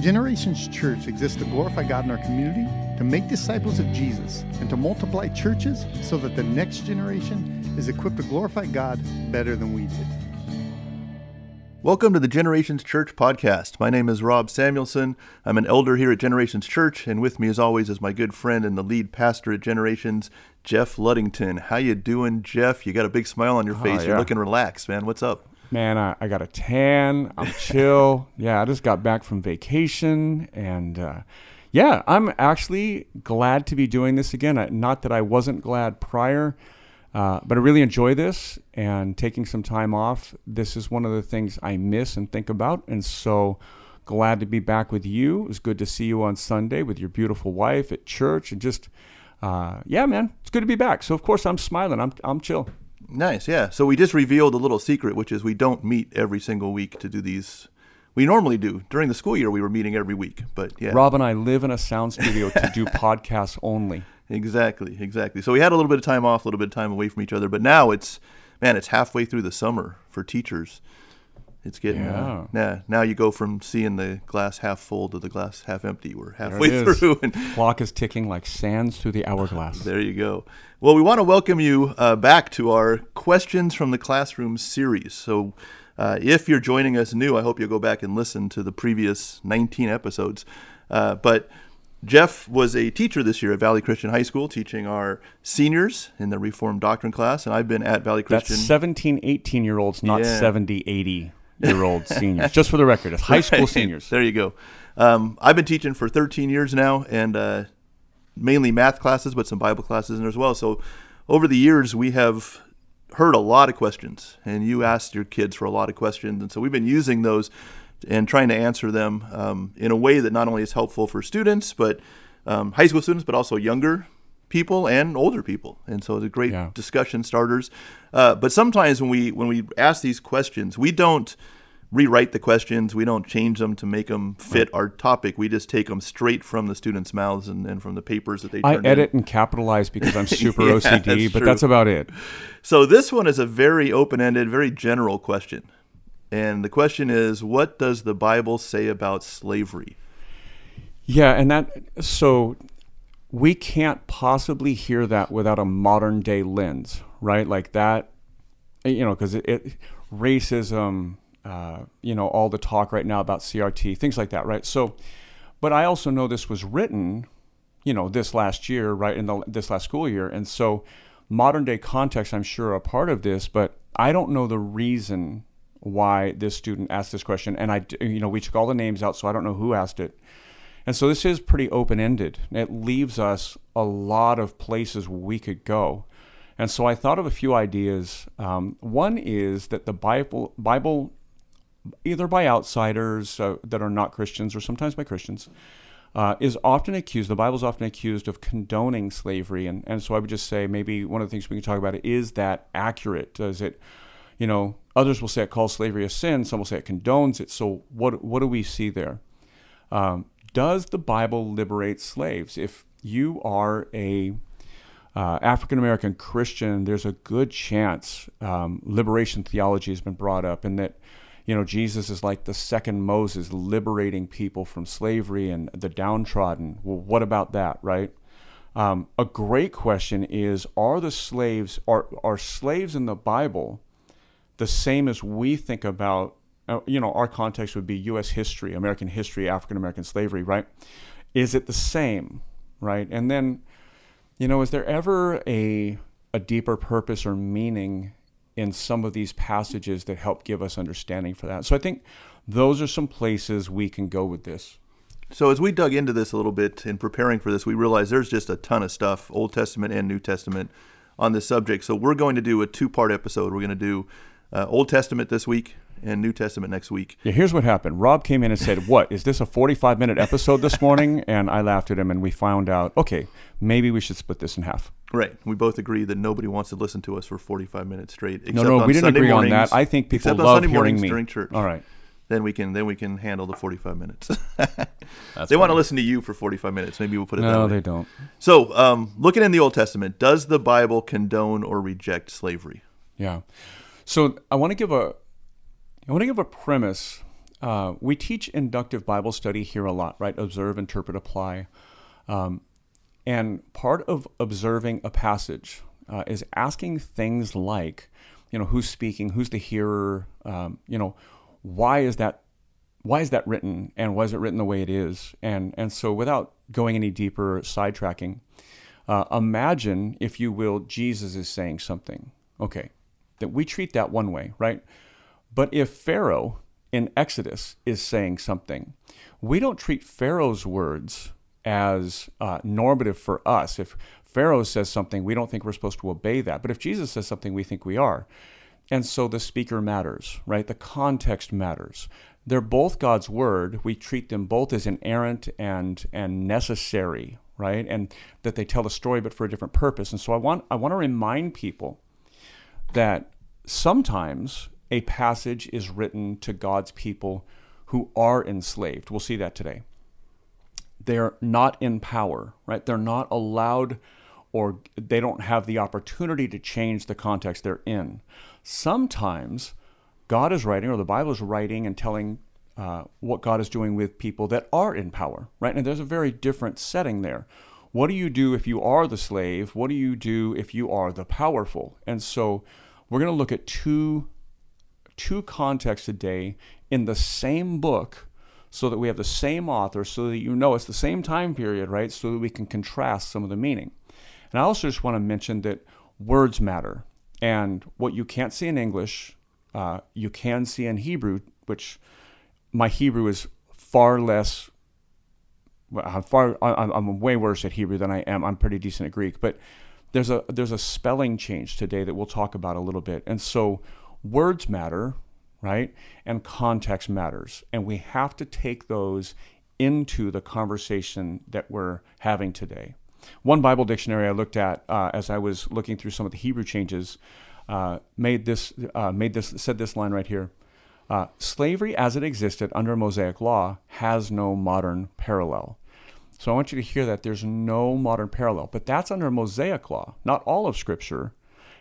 Generations Church exists to glorify God in our community, to make disciples of Jesus, and to multiply churches so that the next generation is equipped to glorify God better than we did. Welcome to the Generations Church podcast. My name is Rob Samuelson. I'm an elder here at Generations Church, and with me, as always, is my good friend and the lead pastor at Generations, Jeff Luddington. How you doing, Jeff? You got a big smile on your Oh, face. You're looking relaxed, man. What's up? Man, I, I got a tan. I'm chill. yeah, I just got back from vacation. And uh, yeah, I'm actually glad to be doing this again. I- Not that I wasn't glad prior, uh, but I really enjoy this and taking some time off. This is one of the things I miss and think about. And so glad to be back with you. It was good to see you on Sunday with your beautiful wife at church. And just, uh, yeah, man, it's good to be back. So, of course, I'm smiling. I'm, I'm chill. Nice, yeah. So we just revealed a little secret, which is we don't meet every single week to do these. We normally do. During the school year, we were meeting every week, but yeah. Rob and I live in a sound studio to do podcasts only. Exactly, exactly. So we had a little bit of time off, a little bit of time away from each other, but now it's man, it's halfway through the summer for teachers. It's getting uh, yeah. Now you go from seeing the glass half full to the glass half empty. We're halfway through, and Clock is ticking like sands through the hourglass. there you go. Well, we want to welcome you uh, back to our questions from the classroom series. So. Uh, if you're joining us new, I hope you'll go back and listen to the previous 19 episodes. Uh, but Jeff was a teacher this year at Valley Christian High School, teaching our seniors in the Reformed Doctrine class, and I've been at Valley Christian. That's Christian. 17, 18 year olds, not Yeah. 70, 80 year old seniors. Just for the record, it's high school seniors. There you go. Um, I've been teaching for 13 years now, and uh, mainly math classes, but some Bible classes in there as well. So over the years, we have heard a lot of questions, and you asked your kids for a lot of questions, and so we've been using those and trying to answer them um, in a way that not only is helpful for students, but um, high school students, but also younger people and older people. And so it's a great Yeah. discussion starters. Uh, but sometimes when we when we ask these questions, we don't rewrite the questions. We don't change them to make them fit our topic. We just take them straight from the students' mouths and, and from the papers that they I edit in. and capitalize because I'm super Yeah, OCD, that's but true. that's about it. So this one is a very open-ended, very general question. And the question is, what does the Bible say about slavery? Yeah, and that so we can't possibly hear that without a modern day lens, right? Like that, you know, because it, it racism, uh, you know, all the talk right now about CRT, things like that, right? So, but I also know this was written, you know, this last year, right in the this last school year, and so modern day context, I'm sure, are part of this, but I don't know the reason why this student asked this question, and I, you know, we took all the names out, so I don't know who asked it. And so this is pretty open ended. It leaves us a lot of places we could go. And so I thought of a few ideas. Um, one is that the Bible, Bible, either by outsiders uh, that are not Christians or sometimes by Christians, uh, is often accused, the Bible is often accused of condoning slavery. And, and so I would just say maybe one of the things we can talk about is that accurate? Does it, you know, others will say it calls slavery a sin, some will say it condones it. So what, what do we see there? Um, does the Bible liberate slaves? If you are a uh, African American Christian, there's a good chance um, liberation theology has been brought up, and that you know Jesus is like the second Moses, liberating people from slavery and the downtrodden. Well, what about that, right? Um, a great question is: Are the slaves are are slaves in the Bible the same as we think about? Uh, you know, our context would be U.S. history, American history, African American slavery, right? Is it the same, right? And then you know, is there ever a a deeper purpose or meaning in some of these passages that help give us understanding for that? So I think those are some places we can go with this. So as we dug into this a little bit in preparing for this, we realized there's just a ton of stuff, Old Testament and New Testament, on this subject. So we're going to do a two-part episode. We're going to do uh, Old Testament this week and New Testament next week. Yeah, here's what happened. Rob came in and said, "What is this a 45 minute episode this morning?" And I laughed at him, and we found out, okay, maybe we should split this in half. Right. We both agree that nobody wants to listen to us for 45 minutes straight. No, except no, on we didn't Sunday agree on that. I think people love Sunday hearing mornings me during church. All right, Then we can then we can handle the 45 minutes. They want to listen to you for 45 minutes. Maybe we'll put it that No, way. they don't. So, um, looking in the Old Testament, does the Bible condone or reject slavery? Yeah. So I want to give a I want to give a premise uh, we teach inductive Bible study here a lot, right? Observe, interpret, apply. Um, and part of observing a passage uh, is asking things like, you know, who's speaking, who's the hearer, um, you know, why is that, why is that written, and why is it written the way it is, and and so without going any deeper, sidetracking, uh, imagine, if you will, Jesus is saying something. Okay, that we treat that one way, right? But if Pharaoh in Exodus is saying something, we don't treat Pharaoh's words as uh, normative for us. If Pharaoh says something, we don't think we're supposed to obey that. But if Jesus says something, we think we are. And so the speaker matters, right? The context matters. They're both God's word. We treat them both as inerrant and and necessary, right? And that they tell the story, but for a different purpose. And so I want I want to remind people that sometimes a passage is written to God's people who are enslaved. We'll see that today. They're not in power, right? They're not allowed or they don't have the opportunity to change the context they're in. Sometimes God is writing, or the Bible is writing and telling uh, what God is doing with people that are in power, right? And there's a very different setting there. What do you do if you are the slave? What do you do if you are the powerful? And so we're going to look at two two contexts a day in the same book so that we have the same author so that you know it's the same time period, right? So that we can contrast some of the meaning. And I also just want to mention that words matter. And what you can't see in English, uh, you can see in Hebrew, which my Hebrew is far less. I'm far. I'm way worse at Hebrew than I am. I'm pretty decent at Greek, but there's a there's a spelling change today that we'll talk about a little bit. And so words matter, right? And context matters, and we have to take those into the conversation that we're having today. One Bible dictionary I looked at uh, as I was looking through some of the Hebrew changes uh, made this uh, made this said this line right here: uh, "Slavery as it existed under Mosaic law has no modern parallel." So I want you to hear that there's no modern parallel, but that's under Mosaic law, not all of Scripture.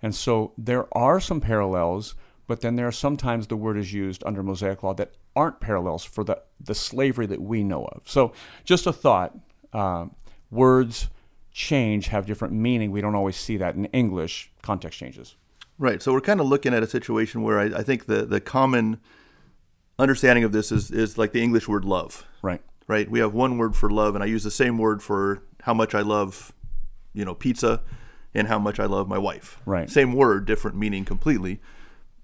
And so there are some parallels, but then there are sometimes the word is used under Mosaic law that aren't parallels for the, the slavery that we know of. So just a thought. Uh, words change have different meaning. We don't always see that in English. Context changes. Right. So we're kind of looking at a situation where I, I think the, the common understanding of this is, is like the English word love. Right. Right. We have one word for love, and I use the same word for how much I love, you know, pizza and how much I love my wife. Right. Same word, different meaning completely.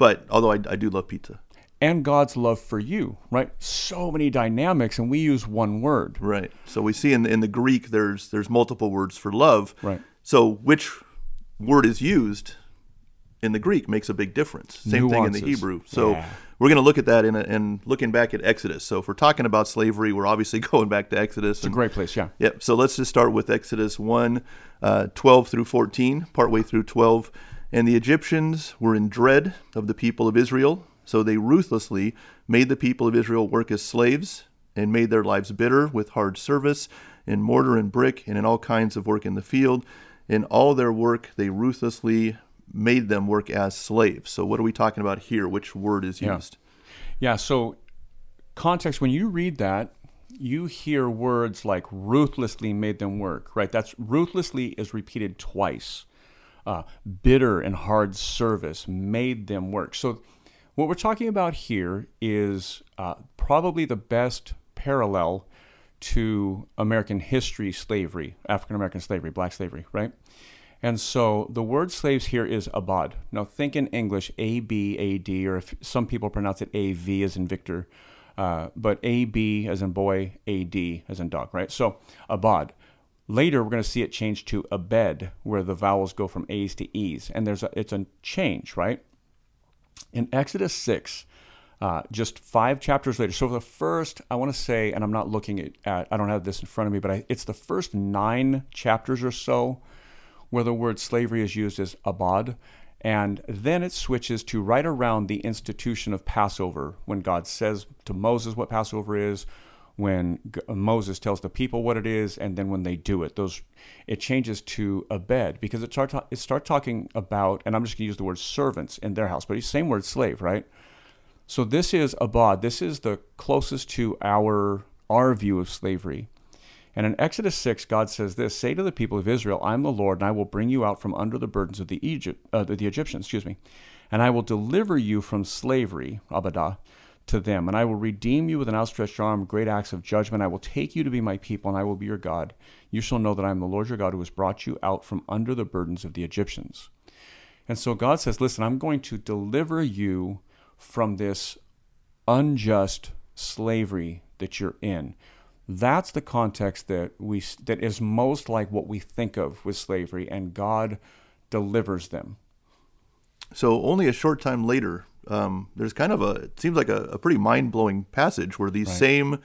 But although I, I do love pizza. And God's love for you, right? So many dynamics, and we use one word. Right. So we see in the, in the Greek there's there's multiple words for love. Right. So which word is used in the Greek makes a big difference. Same thing in the Hebrew. So Yeah. we're going to look at that in a, and looking back at Exodus. So if we're talking about slavery, we're obviously going back to Exodus. It's a great place, yeah. Yep. So let's just start with Exodus 1, uh, 12 through 14, partway through 12. And the Egyptians were in dread of the people of Israel, so they ruthlessly made the people of Israel work as slaves and made their lives bitter with hard service in mortar and brick and in all kinds of work in the field. In all their work, they ruthlessly made them work as slaves. So what are we talking about here? Which word is Yeah. used? Yeah, so context, when you read that, you hear words like ruthlessly made them work, right? That's ruthlessly is repeated twice. Uh, bitter and hard service made them work. So, what we're talking about here is uh, probably the best parallel to American history slavery, African American slavery, black slavery, right? And so the word slaves here is abad. Now think in English A B A D, or if some people pronounce it A V as in Victor, uh, but A B as in boy, A D as in dog, right? So abad. Later, we're going to see it change to abed, where the vowels go from A's to E's, and there's a, it's a change, right? In Exodus 6, uh, just five chapters later. So the first, I want to say, and I'm not looking at, at I don't have this in front of me, but I, it's the first nine chapters or so where the word slavery is used as abad. And then it switches to right around the institution of Passover when God says to Moses what Passover is, when G- Moses tells the people what it is, and then when they do it. Those it changes to abed because it start it start talking about, and I'm just going to use the word servants in their house, but it's the same word slave, right? So this is abad. This is the closest to our our view of slavery. And in Exodus 6, God says this Say to the people of Israel, I am the Lord, and I will bring you out from under the burdens of the, Egypt, uh, the Egyptians, excuse me, and I will deliver you from slavery, abadah, to them, and I will redeem you with an outstretched arm, great acts of judgment. I will take you to be my people, and I will be your God. You shall know that I am the Lord your God who has brought you out from under the burdens of the Egyptians. And so God says, Listen, I'm going to deliver you from this unjust slavery that you're in. That's the context that we that is most like what we think of with slavery, and God delivers them. So only a short time later, um, there's kind of a it seems like a, a pretty mind blowing passage where these right. same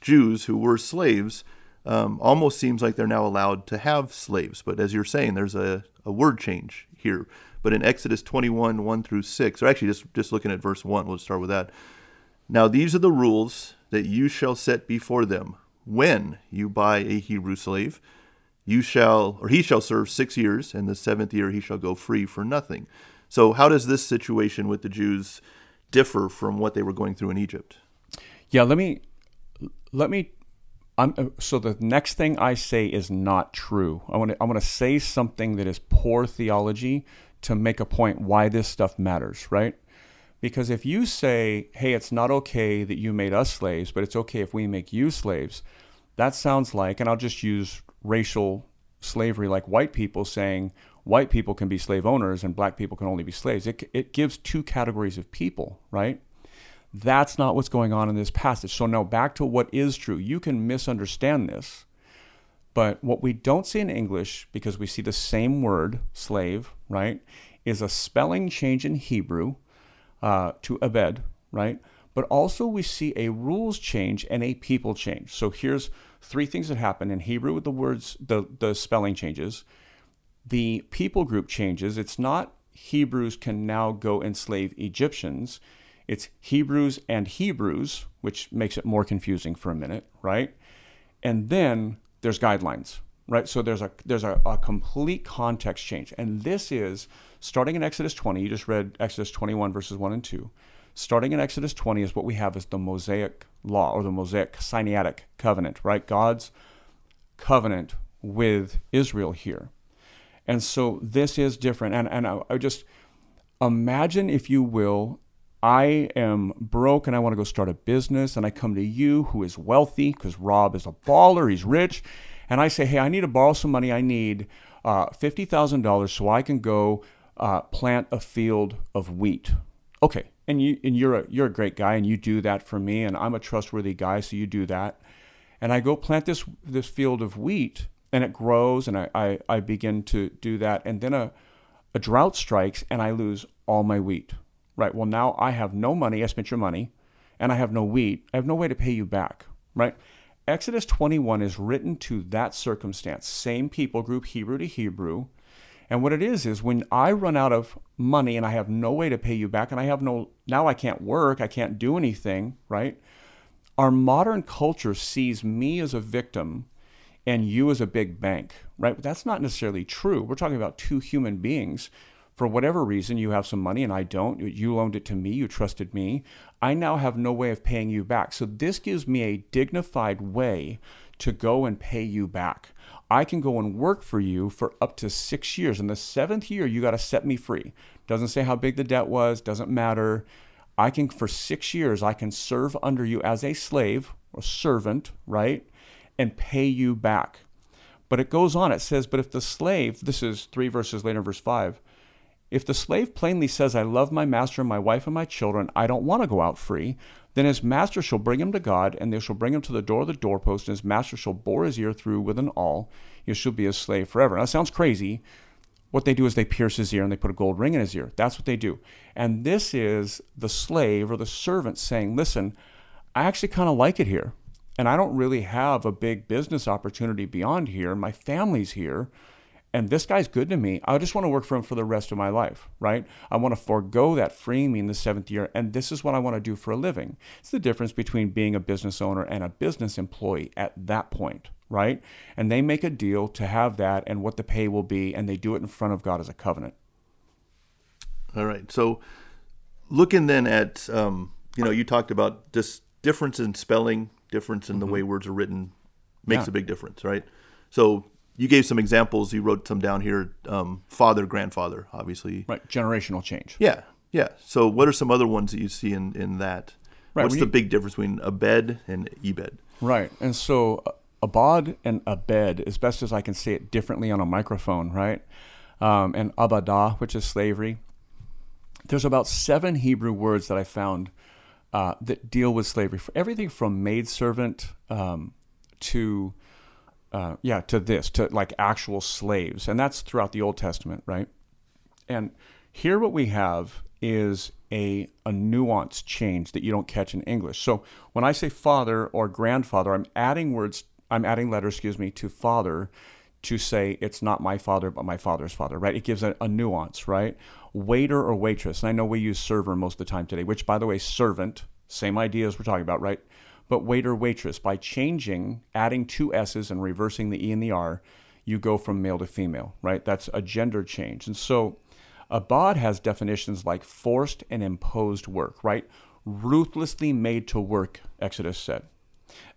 Jews who were slaves um, almost seems like they're now allowed to have slaves. But as you're saying, there's a, a word change here. But in Exodus 21, 1 through 6, or actually just, just looking at verse 1, we'll start with that. Now these are the rules that you shall set before them when you buy a Hebrew slave. You shall, or he shall serve six years, and the seventh year he shall go free for nothing. So, how does this situation with the Jews differ from what they were going through in Egypt? Yeah, let me, let me. I'm, so the next thing I say is not true. I want to I want to say something that is poor theology to make a point why this stuff matters, right? Because if you say, hey, it's not okay that you made us slaves, but it's okay if we make you slaves, that sounds like, and I'll just use racial slavery like white people saying white people can be slave owners and black people can only be slaves. It, it gives two categories of people, right? That's not what's going on in this passage. So now back to what is true. You can misunderstand this, but what we don't see in English, because we see the same word, slave, right, is a spelling change in Hebrew uh, to Abed, right? But also we see a rules change and a people change. So here's three things that happen in Hebrew with the words, the, the spelling changes. The people group changes. It's not Hebrews can now go enslave Egyptians. It's Hebrews and Hebrews, which makes it more confusing for a minute, right? And then there's guidelines, right? So there's a there's a, a complete context change. And this is starting in Exodus 20, you just read Exodus 21, verses 1 and 2. Starting in Exodus 20 is what we have as the Mosaic law or the Mosaic Sinaitic covenant, right? God's covenant with Israel here. And so this is different. And, and I, I just imagine, if you will, I am broke and I want to go start a business, and I come to you who is wealthy because Rob is a baller, he's rich, and I say, Hey, I need to borrow some money. I need uh, $50,000 so I can go uh, plant a field of wheat. Okay, and you and you're a you're a great guy, and you do that for me, and I'm a trustworthy guy, so you do that. And I go plant this this field of wheat, and it grows, and I I, I begin to do that, and then a a drought strikes, and I lose all my wheat. Right. Well, now I have no money. I spent your money, and I have no wheat. I have no way to pay you back. Right. Exodus 21 is written to that circumstance. Same people group, Hebrew to Hebrew and what it is is when I run out of money and I have no way to pay you back and I have no now I can't work, I can't do anything, right? Our modern culture sees me as a victim and you as a big bank, right? But that's not necessarily true. We're talking about two human beings. For whatever reason, you have some money and I don't. You loaned it to me, you trusted me. I now have no way of paying you back. So this gives me a dignified way to go and pay you back. I can go and work for you for up to six years. In the seventh year, you got to set me free. Doesn't say how big the debt was, doesn't matter. I can, for six years, I can serve under you as a slave or servant, right? And pay you back. But it goes on, it says, But if the slave, this is three verses later, verse five, if the slave plainly says, I love my master and my wife and my children, I don't want to go out free, then his master shall bring him to God, and they shall bring him to the door of the doorpost, and his master shall bore his ear through with an awl. You shall be a slave forever. Now, that sounds crazy. What they do is they pierce his ear and they put a gold ring in his ear. That's what they do. And this is the slave or the servant saying, Listen, I actually kind of like it here. And I don't really have a big business opportunity beyond here. My family's here and this guy's good to me. I just want to work for him for the rest of my life, right? I want to forego that freeing me in the seventh year, and this is what I want to do for a living. It's the difference between being a business owner and a business employee at that point, right? And they make a deal to have that and what the pay will be, and they do it in front of God as a covenant. All right. So, looking then at um, you know, you talked about this difference in spelling, difference in the way words are written makes Yeah. a big difference, right? So you gave some examples. You wrote some down here. Um, father, grandfather, obviously. Right. Generational change. Yeah, yeah. So what are some other ones that you see in in that? Right, What's the you- big difference between a bed and ebed? Right. And so abad and abed, as best as I can say it differently on a microphone, right? Um, and abadah, which is slavery. There's about seven Hebrew words that I found uh, that deal with slavery. For everything from maidservant um, to, uh, yeah, to this, to like actual slaves. And that's throughout the Old Testament, right? And here what we have is a, a nuanced change that you don't catch in English. So when I say father or grandfather, I'm adding words, I'm adding letters, excuse me, to father to say it's not my father, but my father's father, right? It gives a, a nuance, right? Waiter or waitress. And I know we use server most of the time today, which by the way, servant, same idea as we're talking about, right? But waiter, waitress, by changing, adding two S's and reversing the E and the R, you go from male to female, right? That's a gender change. And so Abad has definitions like forced and imposed work, right? Ruthlessly made to work, Exodus said.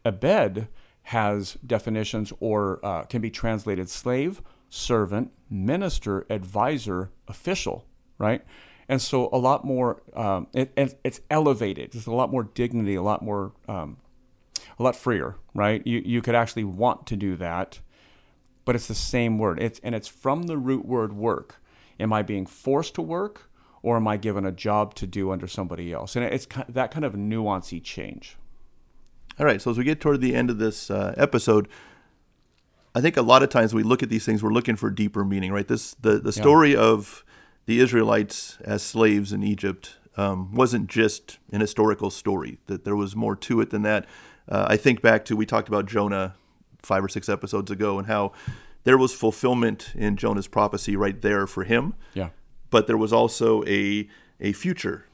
Abed has definitions or uh, can be translated slave, servant, minister, advisor, official, right? And so a lot more, um, it, it, it's elevated. There's a lot more dignity, a lot more, um, a lot freer, right? You, you could actually want to do that, but it's the same word. It's, and it's from the root word work. Am I being forced to work or am I given a job to do under somebody else? And it's that kind of nuancy change. All right. So as we get toward the end of this uh, episode, I think a lot of times we look at these things, we're looking for deeper meaning, right? This the the story of the Israelites as slaves in Egypt um, wasn't just an historical story. That there was more to it than that. Uh, I think back to we talked about Jonah five or six episodes ago and how there was fulfillment in Jonah's prophecy right there for him Yeah. but there was also a a future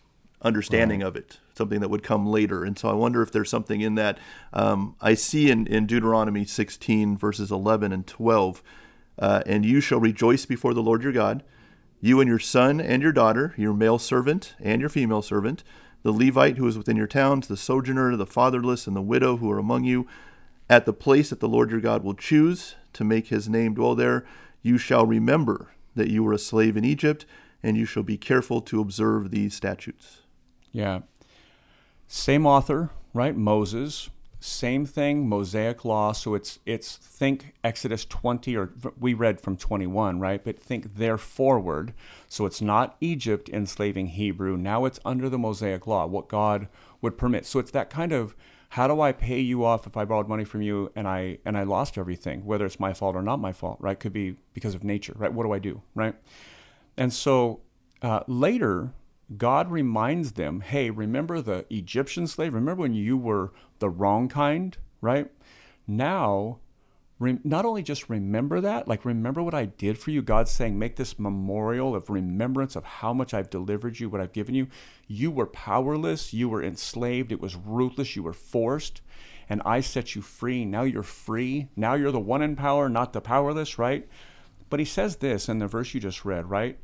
understanding of it, something that would come later. And so I wonder if there's something in that. Um, I see in, in Deuteronomy 16 verses 11 and 12, uh, and you shall rejoice before the Lord your God, you and your son and your daughter, your male servant and your female servant, the Levite who is within your towns, the sojourner, the fatherless, and the widow who are among you, at the place that the Lord your God will choose to make his name dwell there, you shall remember that you were a slave in Egypt, and you shall be careful to observe these statutes. Yeah. Same author, right? Moses. Same thing, Mosaic law. So it's it's think Exodus 20 or we read from 21, right? But think there forward. So it's not Egypt enslaving Hebrew. Now it's under the Mosaic law, what God would permit. So it's that kind of how do I pay you off if I borrowed money from you and I and I lost everything, whether it's my fault or not my fault, right? Could be because of nature, right? What do I do, right? And so uh, later, God reminds them, hey, remember the Egyptian slave? Remember when you were the wrong kind, right? Now, re- not only just remember that, like remember what I did for you. God's saying, make this memorial of remembrance of how much I've delivered you, what I've given you. You were powerless, you were enslaved, it was ruthless, you were forced, and I set you free. Now you're free. Now you're the one in power, not the powerless, right? But he says this in the verse you just read, right?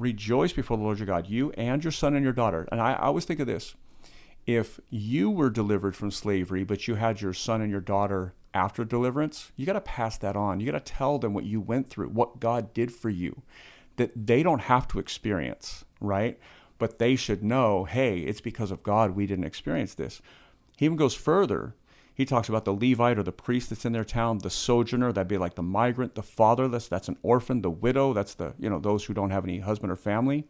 Rejoice before the Lord your God, you and your son and your daughter. And I, I always think of this if you were delivered from slavery, but you had your son and your daughter after deliverance, you got to pass that on. You got to tell them what you went through, what God did for you, that they don't have to experience, right? But they should know, hey, it's because of God we didn't experience this. He even goes further. He talks about the Levite or the priest that's in their town, the sojourner, that'd be like the migrant, the fatherless, that's an orphan, the widow, that's the, you know, those who don't have any husband or family.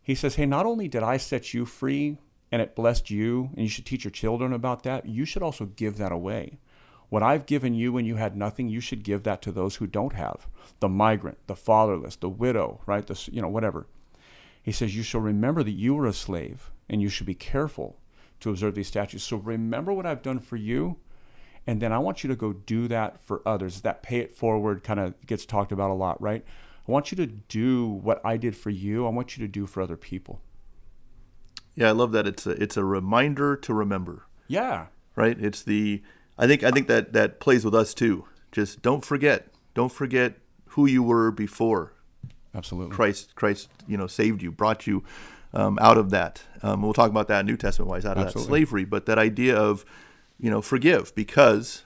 He says, hey, not only did I set you free and it blessed you, and you should teach your children about that, you should also give that away. What I've given you when you had nothing, you should give that to those who don't have. The migrant, the fatherless, the widow, right? The, you know, whatever. He says, You shall remember that you were a slave, and you should be careful to observe these statutes. So remember what I've done for you, and then I want you to go do that for others. That pay it forward kind of gets talked about a lot, right? I want you to do what I did for you, I want you to do for other people. Yeah, I love that. It's a it's a reminder to remember, Yeah. right? It's the I think I think that that plays with us too. Just don't forget. Don't forget who you were before. Absolutely. Christ, Christ, you know, saved you, brought you um, out of that. Um, we'll talk about that New Testament wise, out of Absolutely. that slavery. But that idea of, you know, forgive because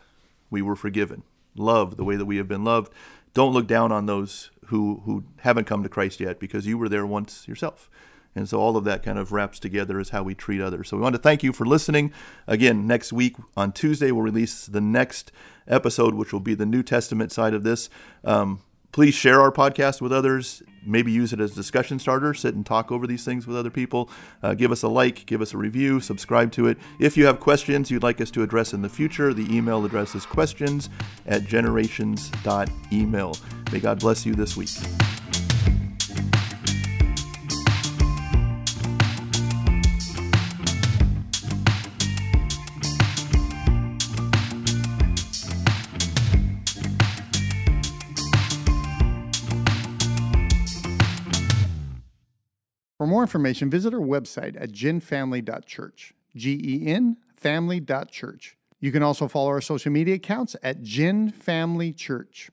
we were forgiven. Love the way that we have been loved. Don't look down on those who who haven't come to Christ yet because you were there once yourself. And so all of that kind of wraps together is how we treat others. So we want to thank you for listening. Again, next week on Tuesday, we'll release the next episode, which will be the New Testament side of this. Um, please share our podcast with others. Maybe use it as a discussion starter. Sit and talk over these things with other people. Uh, give us a like, give us a review, subscribe to it. If you have questions you'd like us to address in the future, the email address is questions at generations.email. May God bless you this week. More information, visit our website at genfamily.church. G E N family.church. You can also follow our social media accounts at Gen Family Church.